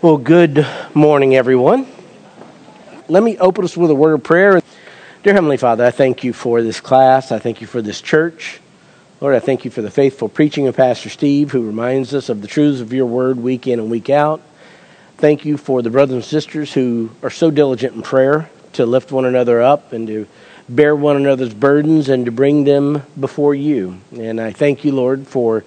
Well, good morning, everyone. Let me open us with a word of prayer. Dear Heavenly Father, I thank you for this class. I thank you for this church. Lord, I thank you for the faithful preaching of Pastor Steve, who reminds us of the truths of your word week in and week out. Thank you for the brothers and sisters who are so diligent in prayer to lift one another up and to bear one another's burdens and to bring them before you. And I thank you, Lord, for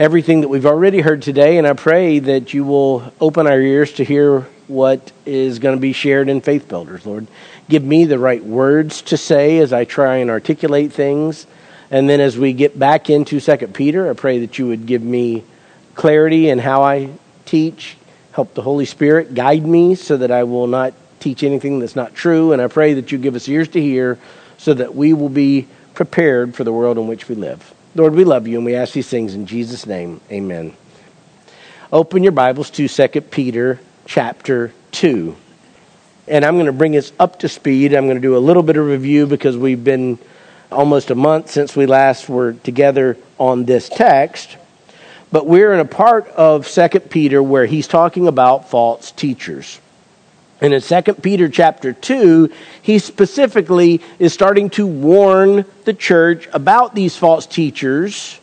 everything that we've already heard today, and I pray that you will open our ears to hear what is going to be shared in Faith Builders, Lord. Give me the right words to say as I try and articulate things. And then as we get back into Second Peter, I pray that you would give me clarity in how I teach, help the Holy Spirit guide me so that I will not teach anything that's not true. And I pray that you give us ears to hear so that we will be prepared for the world in which we live. Lord, we love you and we ask these things in Jesus' name. Amen. Open your Bibles to 2 Peter chapter 2. And I'm going to bring us up to speed. I'm going to do a little bit of review because we've been almost a month since we last were together on this text. But we're in a part of 2 Peter where he's talking about false teachers. And in 2 Peter chapter 2, he specifically is starting to warn the church about these false teachers.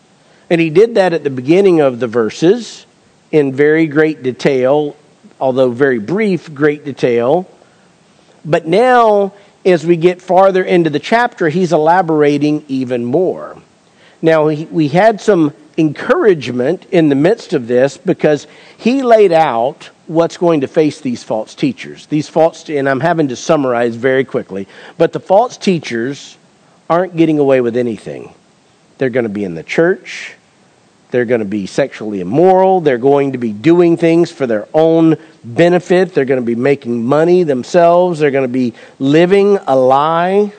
And he did that at the beginning of the verses in very great detail, although very brief, great detail. But now, as we get farther into the chapter, he's elaborating even more. Now, we had some encouragement in the midst of this because he laid out what's going to face these false teachers. These false, and I'm having to summarize very quickly, but the false teachers aren't getting away with anything. They're going to be in the church. They're going to be sexually immoral. They're going to be doing things for their own benefit. They're going to be making money themselves. They're going to be living a lie.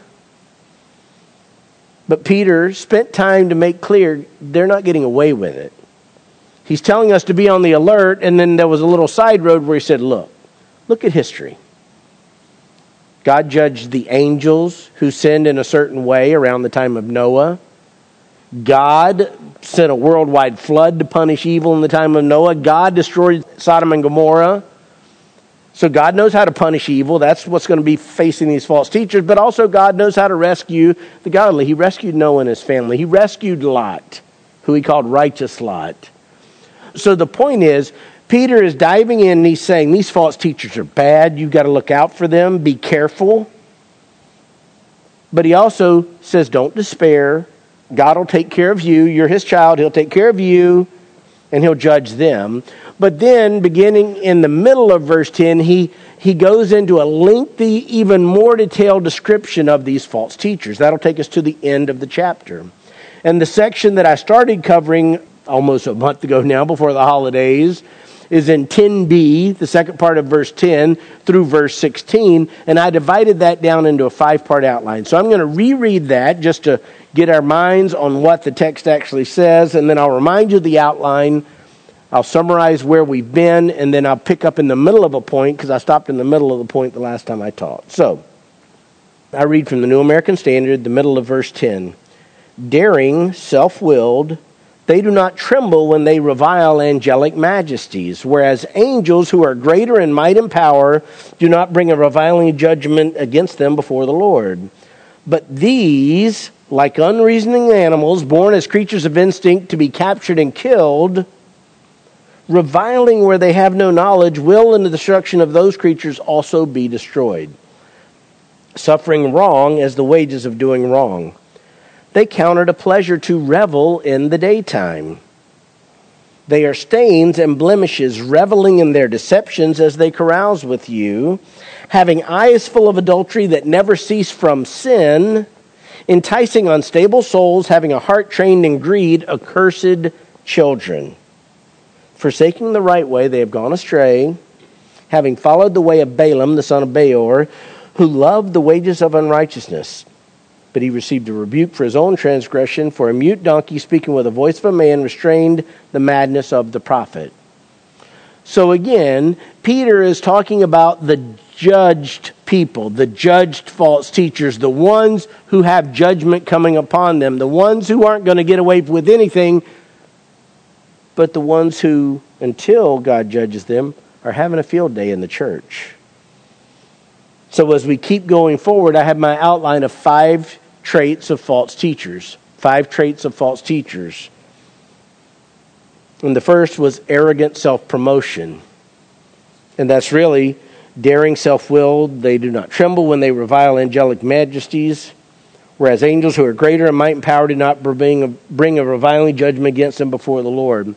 But Peter spent time to make clear they're not getting away with it. He's telling us to be on the alert, and then there was a little side road where he said, Look, look at history. God judged the angels who sinned in a certain way around the time of Noah. God sent a worldwide flood to punish evil in the time of Noah. God destroyed Sodom and Gomorrah. So God knows how to punish evil. That's what's going to be facing these false teachers. But also, God knows how to rescue the godly. He rescued Noah and his family. He rescued Lot, who he called righteous Lot. So the point is, Peter is diving in and he's saying these false teachers are bad. You've got to look out for them. Be careful. But he also says, don't despair. God will take care of you. You're his child. He'll take care of you and he'll judge them. But then, beginning in the middle of verse 10, he, he goes into a lengthy, even more detailed description of these false teachers. That'll take us to the end of the chapter. And the section that I started covering almost a month ago now before the holidays is in 10b, the second part of verse 10 through verse 16, and I divided that down into a five part outline. So I'm going to reread that just to get our minds on what the text actually says, and then I'll remind you the outline. I'll summarize where we've been, and then I'll pick up in the middle of a point because I stopped in the middle of the point the last time I taught. So, I read from the New American Standard, the middle of verse 10. Daring, self willed, they do not tremble when they revile angelic majesties, whereas angels who are greater in might and power do not bring a reviling judgment against them before the Lord. But these, like unreasoning animals born as creatures of instinct to be captured and killed, reviling where they have no knowledge, will in the destruction of those creatures also be destroyed. Suffering wrong as the wages of doing wrong they count it a pleasure to revel in the daytime. They are stains and blemishes, reveling in their deceptions as they carouse with you, having eyes full of adultery that never cease from sin, enticing unstable souls, having a heart trained in greed, accursed children. Forsaking the right way, they have gone astray, having followed the way of Balaam, the son of Beor, who loved the wages of unrighteousness but he received a rebuke for his own transgression, for a mute donkey speaking with the voice of a man restrained the madness of the prophet. So again, Peter is talking about the judged people, the judged false teachers, the ones who have judgment coming upon them, the ones who aren't going to get away with anything, but the ones who, until God judges them, are having a field day in the church. So, as we keep going forward, I have my outline of five traits of false teachers. Five traits of false teachers. And the first was arrogant self promotion. And that's really daring, self willed. They do not tremble when they revile angelic majesties, whereas angels who are greater in might and power do not bring a, bring a reviling judgment against them before the Lord.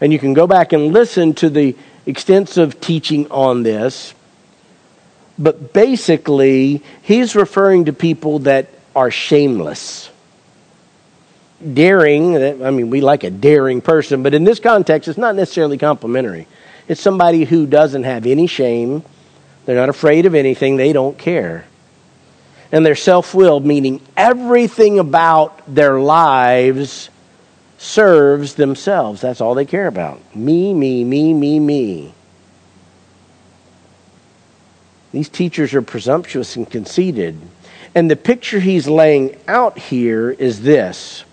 And you can go back and listen to the extensive teaching on this. But basically, he's referring to people that are shameless. Daring, I mean, we like a daring person, but in this context, it's not necessarily complimentary. It's somebody who doesn't have any shame. They're not afraid of anything. They don't care. And they're self willed, meaning everything about their lives serves themselves. That's all they care about. Me, me, me, me, me. These teachers are presumptuous and conceited. And the picture he's laying out here is this.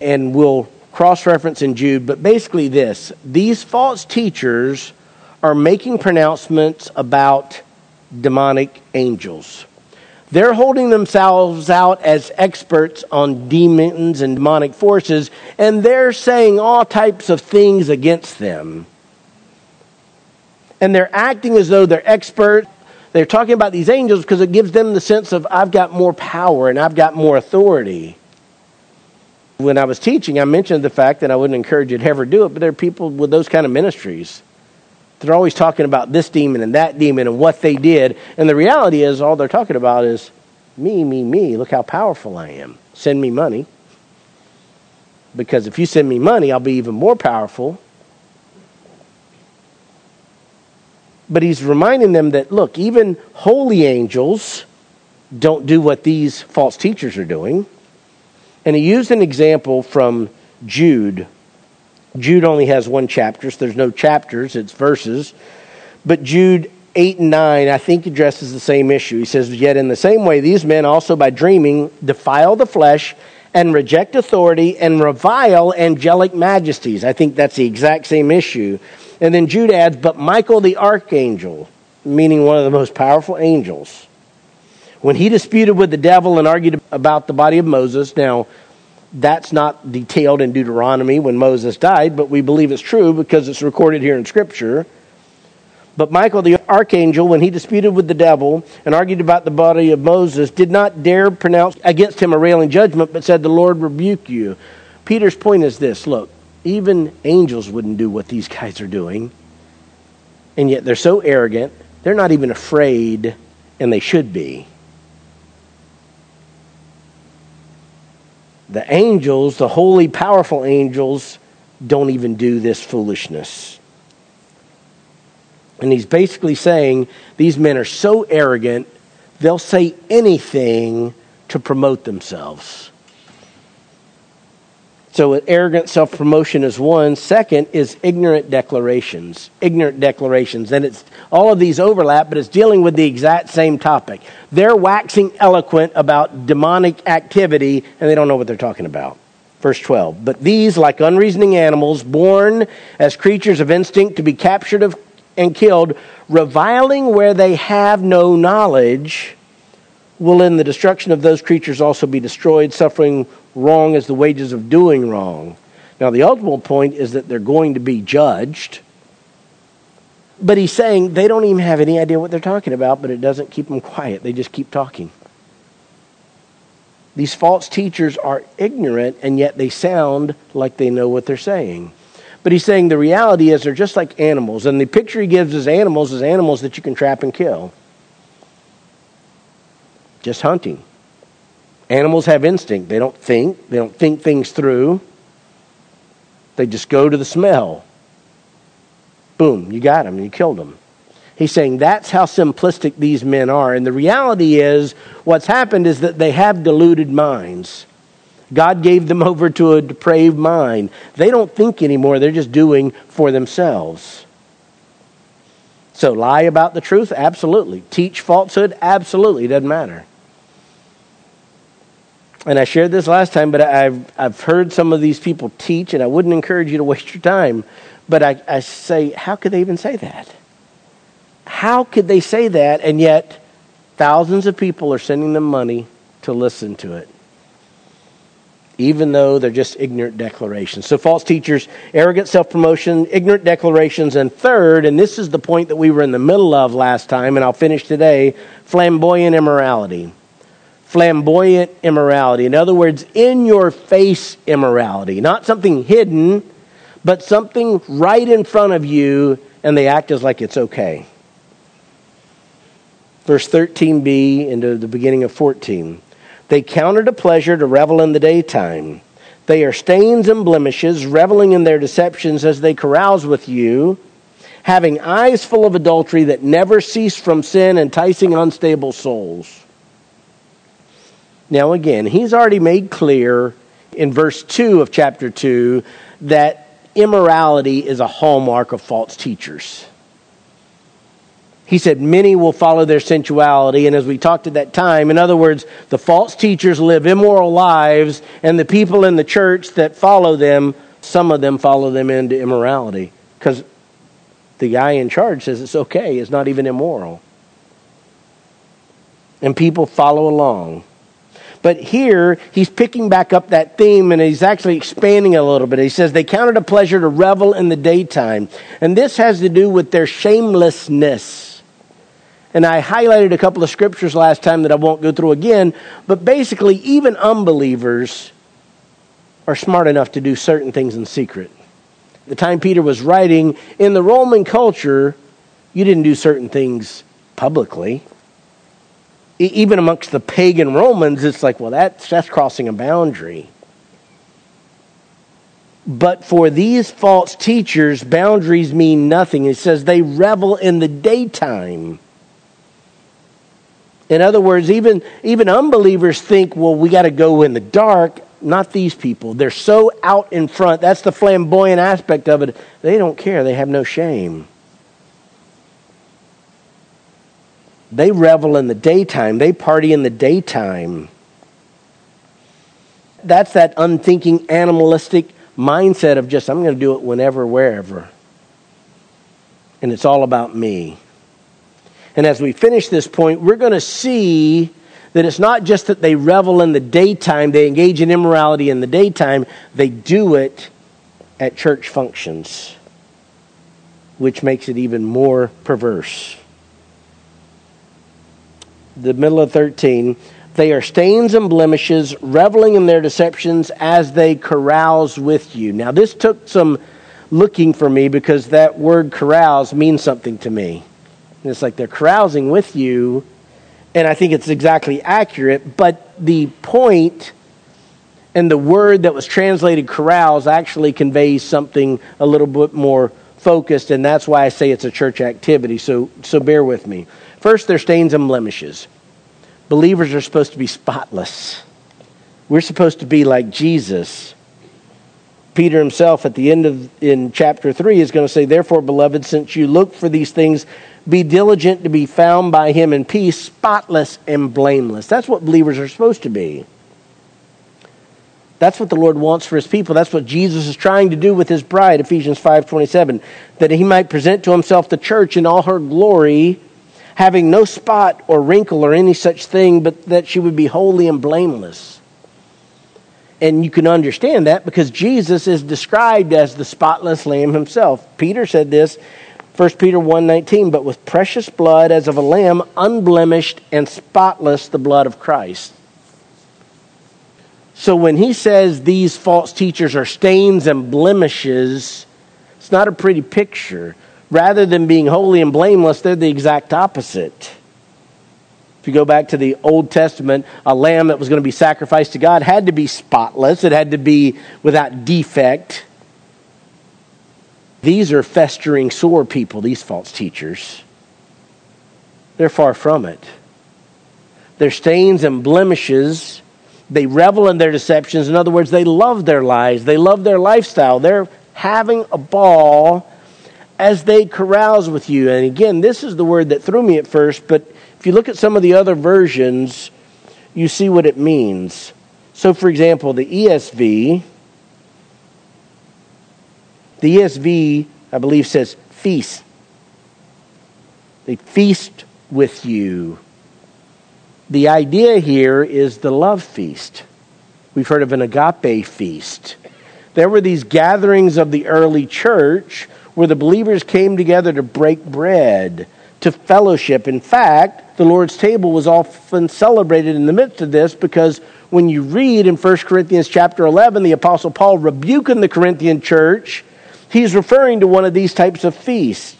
And we'll cross reference in Jude, but basically this these false teachers are making pronouncements about demonic angels. They're holding themselves out as experts on demons and demonic forces, and they're saying all types of things against them. And they're acting as though they're experts. They're talking about these angels because it gives them the sense of, I've got more power and I've got more authority when I was teaching, I mentioned the fact that I wouldn't encourage you to ever do it, but there are people with those kind of ministries. They're always talking about this demon and that demon and what they did. And the reality is, all they're talking about is me, me, me. Look how powerful I am. Send me money. Because if you send me money, I'll be even more powerful. But he's reminding them that, look, even holy angels don't do what these false teachers are doing. And he used an example from Jude. Jude only has one chapter, so there's no chapters, it's verses. But Jude 8 and 9, I think, addresses the same issue. He says, Yet in the same way, these men also by dreaming defile the flesh and reject authority and revile angelic majesties. I think that's the exact same issue. And then Jude adds, But Michael the archangel, meaning one of the most powerful angels, when he disputed with the devil and argued about the body of Moses, now that's not detailed in Deuteronomy when Moses died, but we believe it's true because it's recorded here in Scripture. But Michael the archangel, when he disputed with the devil and argued about the body of Moses, did not dare pronounce against him a railing judgment, but said, The Lord rebuke you. Peter's point is this look, even angels wouldn't do what these guys are doing. And yet they're so arrogant, they're not even afraid, and they should be. The angels, the holy, powerful angels, don't even do this foolishness. And he's basically saying these men are so arrogant, they'll say anything to promote themselves. So, arrogant self promotion is one. Second is ignorant declarations. Ignorant declarations. And it's all of these overlap, but it's dealing with the exact same topic. They're waxing eloquent about demonic activity, and they don't know what they're talking about. Verse 12. But these, like unreasoning animals, born as creatures of instinct to be captured and killed, reviling where they have no knowledge, will in the destruction of those creatures also be destroyed, suffering wrong as the wages of doing wrong. Now, the ultimate point is that they're going to be judged. But he's saying they don't even have any idea what they're talking about, but it doesn't keep them quiet. They just keep talking. These false teachers are ignorant, and yet they sound like they know what they're saying. But he's saying the reality is they're just like animals. And the picture he gives as animals is animals that you can trap and kill. Just hunting. Animals have instinct. They don't think, they don't think things through. They just go to the smell. Boom, you got them, you killed them. He's saying that's how simplistic these men are. And the reality is, what's happened is that they have deluded minds. God gave them over to a depraved mind. They don't think anymore, they're just doing for themselves. So, lie about the truth? Absolutely. Teach falsehood? Absolutely. Doesn't matter. And I shared this last time, but I've, I've heard some of these people teach, and I wouldn't encourage you to waste your time. But I, I say, how could they even say that? How could they say that, and yet thousands of people are sending them money to listen to it? Even though they're just ignorant declarations. So, false teachers, arrogant self promotion, ignorant declarations, and third, and this is the point that we were in the middle of last time, and I'll finish today flamboyant immorality flamboyant immorality. In other words, in your face immorality. Not something hidden, but something right in front of you, and they act as like it's okay. Verse 13b into the beginning of 14. They count it a pleasure to revel in the daytime. They are stains and blemishes, reveling in their deceptions as they carouse with you, having eyes full of adultery that never cease from sin, enticing unstable souls. Now, again, he's already made clear in verse 2 of chapter 2 that immorality is a hallmark of false teachers. He said, Many will follow their sensuality. And as we talked at that time, in other words, the false teachers live immoral lives, and the people in the church that follow them, some of them follow them into immorality. Because the guy in charge says it's okay, it's not even immoral. And people follow along. But here, he's picking back up that theme and he's actually expanding a little bit. He says, They count it a pleasure to revel in the daytime. And this has to do with their shamelessness. And I highlighted a couple of scriptures last time that I won't go through again. But basically, even unbelievers are smart enough to do certain things in secret. The time Peter was writing, in the Roman culture, you didn't do certain things publicly even amongst the pagan Romans, it's like, well, that's, that's crossing a boundary. But for these false teachers, boundaries mean nothing. It says they revel in the daytime. In other words, even, even unbelievers think, well, we got to go in the dark. Not these people. They're so out in front. That's the flamboyant aspect of it. They don't care, they have no shame. They revel in the daytime, they party in the daytime. That's that unthinking, animalistic mindset of just, I'm going to do it whenever, wherever. And it's all about me. And as we finish this point, we're going to see that it's not just that they revel in the daytime, they engage in immorality in the daytime, they do it at church functions, which makes it even more perverse the middle of 13. They are stains and blemishes, reveling in their deceptions as they carouse with you. Now, this took some looking for me because that word carouse means something to me. And it's like they're carousing with you, and I think it's exactly accurate, but the point and the word that was translated carouse actually conveys something a little bit more focused, and that's why I say it's a church activity. So, so bear with me. First, there's stains and blemishes. Believers are supposed to be spotless. We're supposed to be like Jesus. Peter himself at the end of in chapter 3 is going to say therefore beloved since you look for these things be diligent to be found by him in peace spotless and blameless. That's what believers are supposed to be. That's what the Lord wants for his people. That's what Jesus is trying to do with his bride, Ephesians 5:27, that he might present to himself the church in all her glory having no spot or wrinkle or any such thing, but that she would be holy and blameless. And you can understand that because Jesus is described as the spotless lamb himself. Peter said this, 1 Peter 1:19, but with precious blood as of a lamb unblemished and spotless the blood of Christ. So when he says these false teachers are stains and blemishes, it's not a pretty picture rather than being holy and blameless, they're the exact opposite. If you go back to the Old Testament, a lamb that was going to be sacrificed to God had to be spotless, it had to be without defect. These are festering sore people, these false teachers. They're far from it. They're stains and blemishes, they revel in their deceptions. In other words, they love their lies, they love their lifestyle. They're having a ball as they carouse with you. And again, this is the word that threw me at first, but if you look at some of the other versions, you see what it means. So, for example, the ESV, the ESV, I believe, says feast. They feast with you. The idea here is the love feast. We've heard of an agape feast. There were these gatherings of the early church where the believers came together to break bread, to fellowship. In fact, the Lord's table was often celebrated in the midst of this because when you read in 1 Corinthians chapter 11, the Apostle Paul rebuking the Corinthian church, he's referring to one of these types of feasts.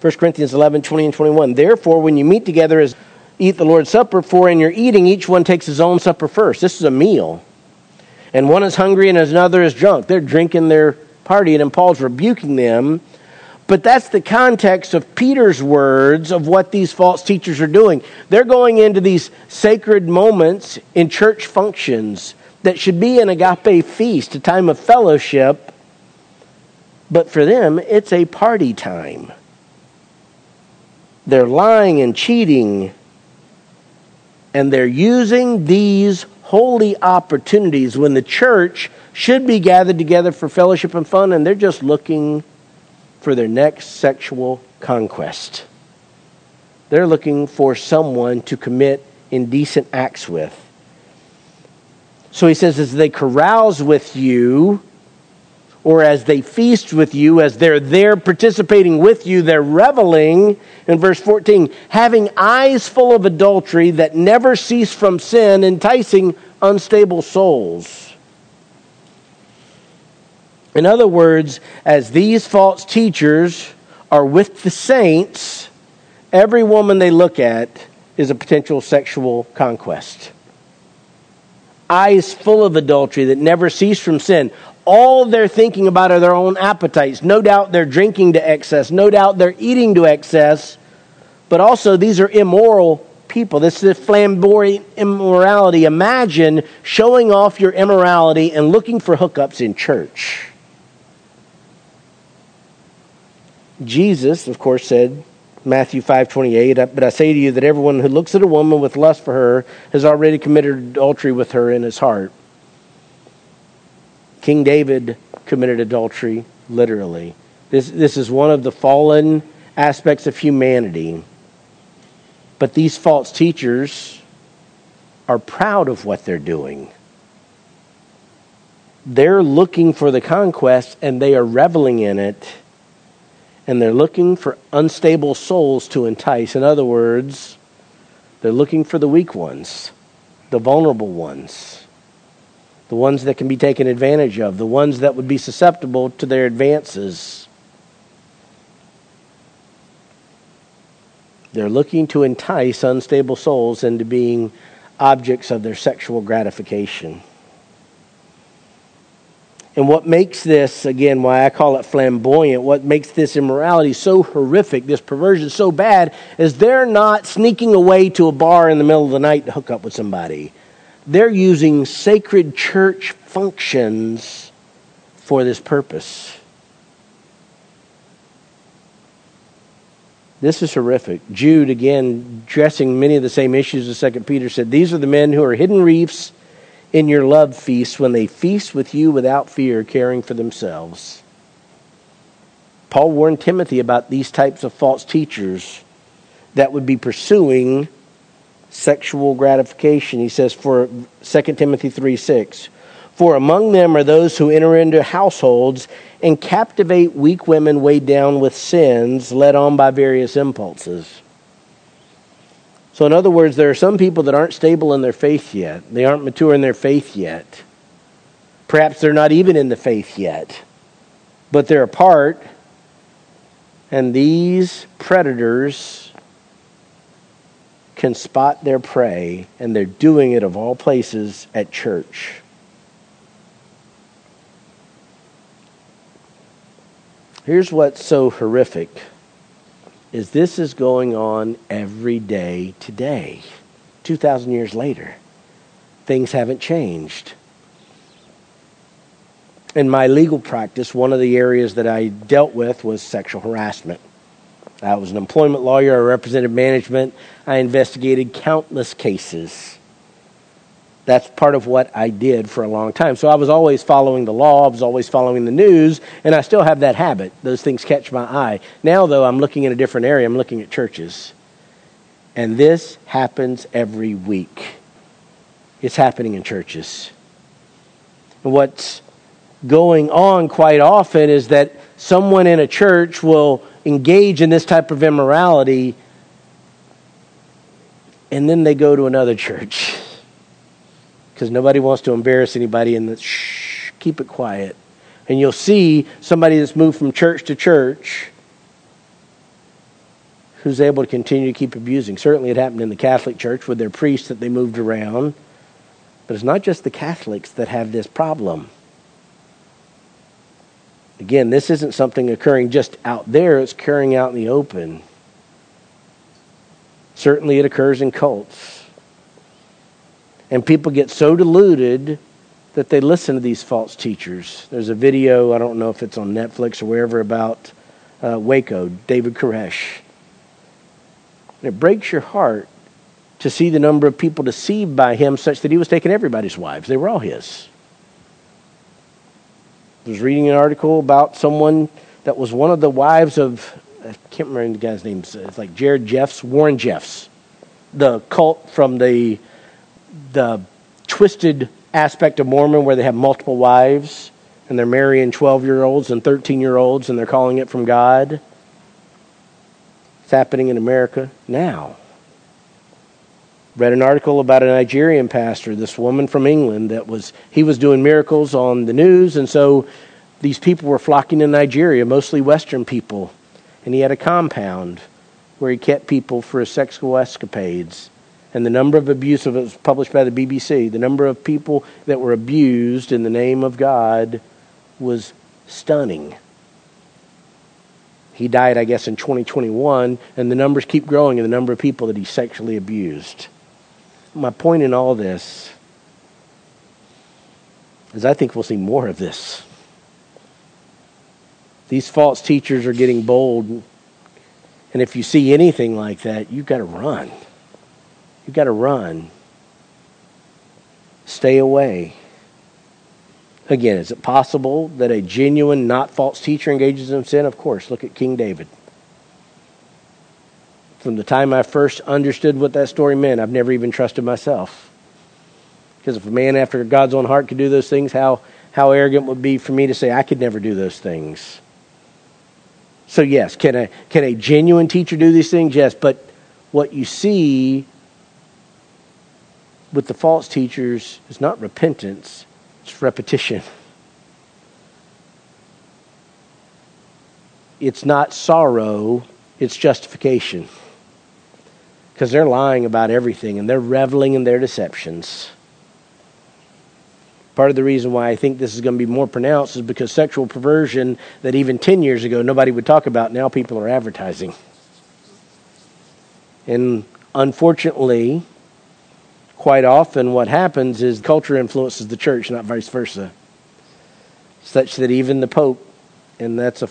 1 Corinthians 11, 20 and 21. Therefore, when you meet together as eat the Lord's Supper, for in your eating, each one takes his own supper first. This is a meal. And one is hungry and another is drunk. They're drinking their partying, and Paul's rebuking them. But that's the context of Peter's words of what these false teachers are doing. They're going into these sacred moments in church functions that should be an agape feast, a time of fellowship. But for them, it's a party time. They're lying and cheating, and they're using these holy opportunities when the church should be gathered together for fellowship and fun, and they're just looking for their next sexual conquest. They're looking for someone to commit indecent acts with. So he says, as they carouse with you, or as they feast with you, as they're there participating with you, they're reveling, in verse 14, having eyes full of adultery that never cease from sin, enticing unstable souls. In other words, as these false teachers are with the saints, every woman they look at is a potential sexual conquest. Eyes full of adultery that never cease from sin. All they're thinking about are their own appetites. No doubt they're drinking to excess. No doubt they're eating to excess. But also, these are immoral people. This is flamboyant immorality. Imagine showing off your immorality and looking for hookups in church. Jesus, of course, said, Matthew 5:28, but I say to you that everyone who looks at a woman with lust for her has already committed adultery with her in his heart. King David committed adultery literally. This, this is one of the fallen aspects of humanity. But these false teachers are proud of what they're doing. They're looking for the conquest and they are reveling in it and they're looking for unstable souls to entice. In other words, they're looking for the weak ones, the vulnerable ones, the ones that can be taken advantage of, the ones that would be susceptible to their advances. They're looking to entice unstable souls into being objects of their sexual gratification. And what makes this, again, why I call it flamboyant, what makes this immorality so horrific, this perversion so bad, is they're not sneaking away to a bar in the middle of the night to hook up with somebody. They're using sacred church functions for this purpose. This is horrific. Jude, again, addressing many of the same issues as 2 Peter said, These are the men who are hidden reefs in your love feast when they feast with you without fear, caring for themselves. Paul warned Timothy about these types of false teachers that would be pursuing sexual gratification. He says for 2 Timothy 3 6, For among them are those who enter into households and captivate weak women weighed down with sins, led on by various impulses. So, in other words, there are some people that aren't stable in their faith yet. They aren't mature in their faith yet. Perhaps they're not even in the faith yet, but they're apart. And these predators can spot their prey, and they're doing it of all places at church. Here's what's so horrific is this is going on every day today, 2,000 years later. Things haven't changed. In my legal practice, one of the areas that I dealt with was sexual harassment. I was an employment lawyer, I represented management, I investigated countless cases. That's part of what I did for a long time. So I was always following the law, I was always following the news, and I still have that habit. Those things catch my eye. Now, though, I'm looking in a different area, I'm looking at churches. And this happens every week. It's happening in churches. And what's going on quite often is that someone in a church will engage in this type of immorality and then they go to another church because nobody wants to embarrass anybody and shh, keep it quiet. And you'll see somebody that's moved from church to church who's able to continue to keep abusing. Certainly, it happened in the Catholic Church with their priests that they moved around. But it's not just the Catholics that have this problem. Again, this isn't something occurring just out there, it's occurring out in the open. Certainly, it occurs in cults. And people get so deluded that they listen to these false teachers. There's a video, I don't know if it's on Netflix or wherever, about uh, Waco, David Koresh. And it breaks your heart to see the number of people deceived by him such that he was taking everybody's wives. They were all his. I was reading an article about someone that was one of the wives of, I can't remember the guy's name, it's like Jared Jeffs, Warren Jeffs, the cult from the the twisted aspect of Mormon where they have multiple wives and they're marrying 12 year olds and 13 year olds and they're calling it from God. It's happening in America now. Read an article about a Nigerian pastor, this woman from England that was he was doing miracles on the news and so these people were flocking to Nigeria, mostly western people. And he had a compound where he kept people for his sexual escapades and the number of abuse of it was published by the BBC. The number of people that were abused in the name of God was stunning. He died, I guess, in 2021, and the numbers keep growing in the number of people that he sexually abused. My point in all this is I think we'll see more of this. These false teachers are getting bold, and if you see anything like that, you've got to run. You've got to run. Stay away. Again, is it possible that a genuine, not false teacher engages in sin? Of course. Look at King David. From the time I first understood what that story meant, I've never even trusted myself. Because if a man after God's own heart could do those things, how, how arrogant would be for me to say I could never do those things? So, yes, can a, can a genuine teacher do these things? Yes, but what you see with the false teachers is not repentance, it's repetition. It's not sorrow, it's justification. Because they're lying about everything and they're reveling in their deceptions. Part of the reason why I think this is going to be more pronounced is because sexual perversion that even 10 years ago nobody would talk about, now people are advertising. And unfortunately, quite often what happens is culture influences the church, not vice versa. Such that even the Pope, and that's a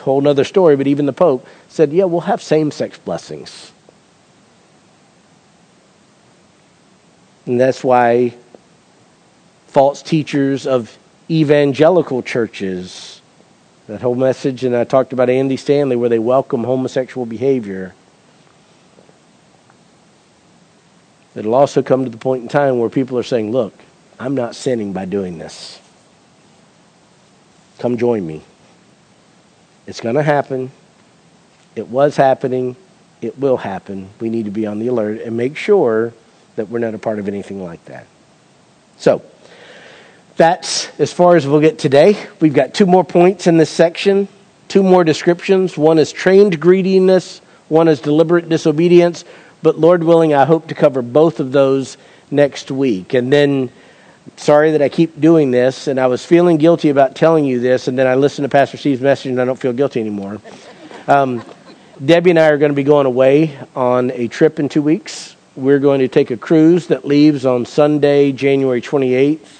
whole other story, but even the Pope said, yeah, we'll have same sex blessings. And that's why false teachers of evangelical churches, that whole message, and I talked about Andy Stanley, where they welcome homosexual behavior It'll also come to the point in time where people are saying, Look, I'm not sinning by doing this. Come join me. It's going to happen. It was happening. It will happen. We need to be on the alert and make sure that we're not a part of anything like that. So, that's as far as we'll get today. We've got two more points in this section, two more descriptions. One is trained greediness, one is deliberate disobedience. But Lord willing, I hope to cover both of those next week. And then, sorry that I keep doing this, and I was feeling guilty about telling you this, and then I listened to Pastor Steve's message and I don't feel guilty anymore. Um, Debbie and I are going to be going away on a trip in two weeks. We're going to take a cruise that leaves on Sunday, January 28th,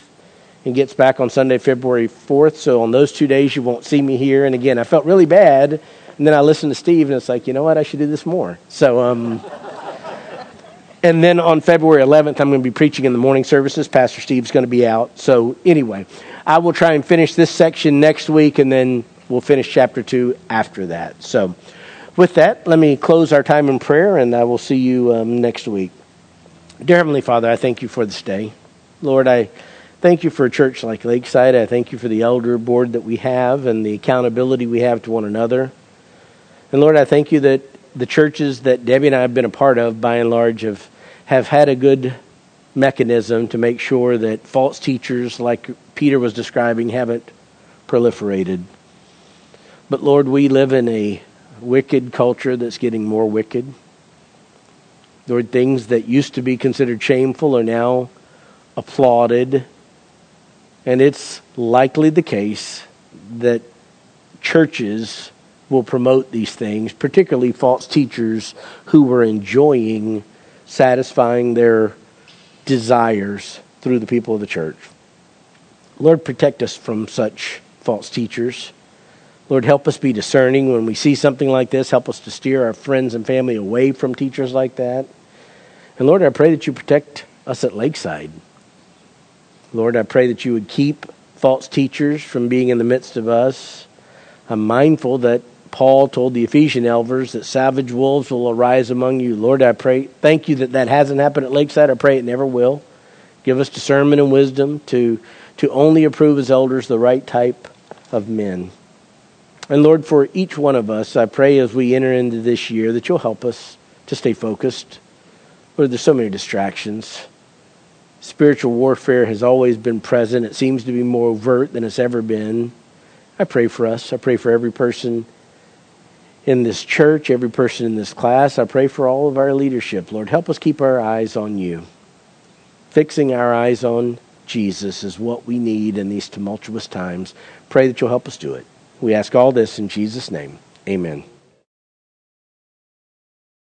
and gets back on Sunday, February 4th. So on those two days, you won't see me here. And again, I felt really bad. And then I listened to Steve, and it's like, you know what? I should do this more. So, um, And then on February 11th, I'm going to be preaching in the morning services. Pastor Steve's going to be out. So, anyway, I will try and finish this section next week, and then we'll finish chapter 2 after that. So, with that, let me close our time in prayer, and I will see you um, next week. Dear Heavenly Father, I thank you for this day. Lord, I thank you for a church like Lakeside. I thank you for the elder board that we have and the accountability we have to one another. And Lord, I thank you that the churches that Debbie and I have been a part of, by and large, have, have had a good mechanism to make sure that false teachers, like Peter was describing, haven't proliferated. But Lord, we live in a wicked culture that's getting more wicked. Lord, things that used to be considered shameful are now applauded. And it's likely the case that churches will promote these things, particularly false teachers who were enjoying satisfying their desires through the people of the church. Lord, protect us from such false teachers. Lord, help us be discerning when we see something like this. Help us to steer our friends and family away from teachers like that. And Lord, I pray that you protect us at Lakeside. Lord, I pray that you would keep false teachers from being in the midst of us. I'm mindful that Paul told the Ephesian elders that savage wolves will arise among you. Lord, I pray, thank you that that hasn't happened at Lakeside. I pray it never will. Give us discernment and wisdom to, to only approve as elders the right type of men. And Lord, for each one of us, I pray as we enter into this year that you'll help us to stay focused. Lord, there's so many distractions. Spiritual warfare has always been present. It seems to be more overt than it's ever been. I pray for us. I pray for every person in this church, every person in this class. I pray for all of our leadership. Lord, help us keep our eyes on you. Fixing our eyes on Jesus is what we need in these tumultuous times. Pray that you'll help us do it. We ask all this in Jesus' name. Amen.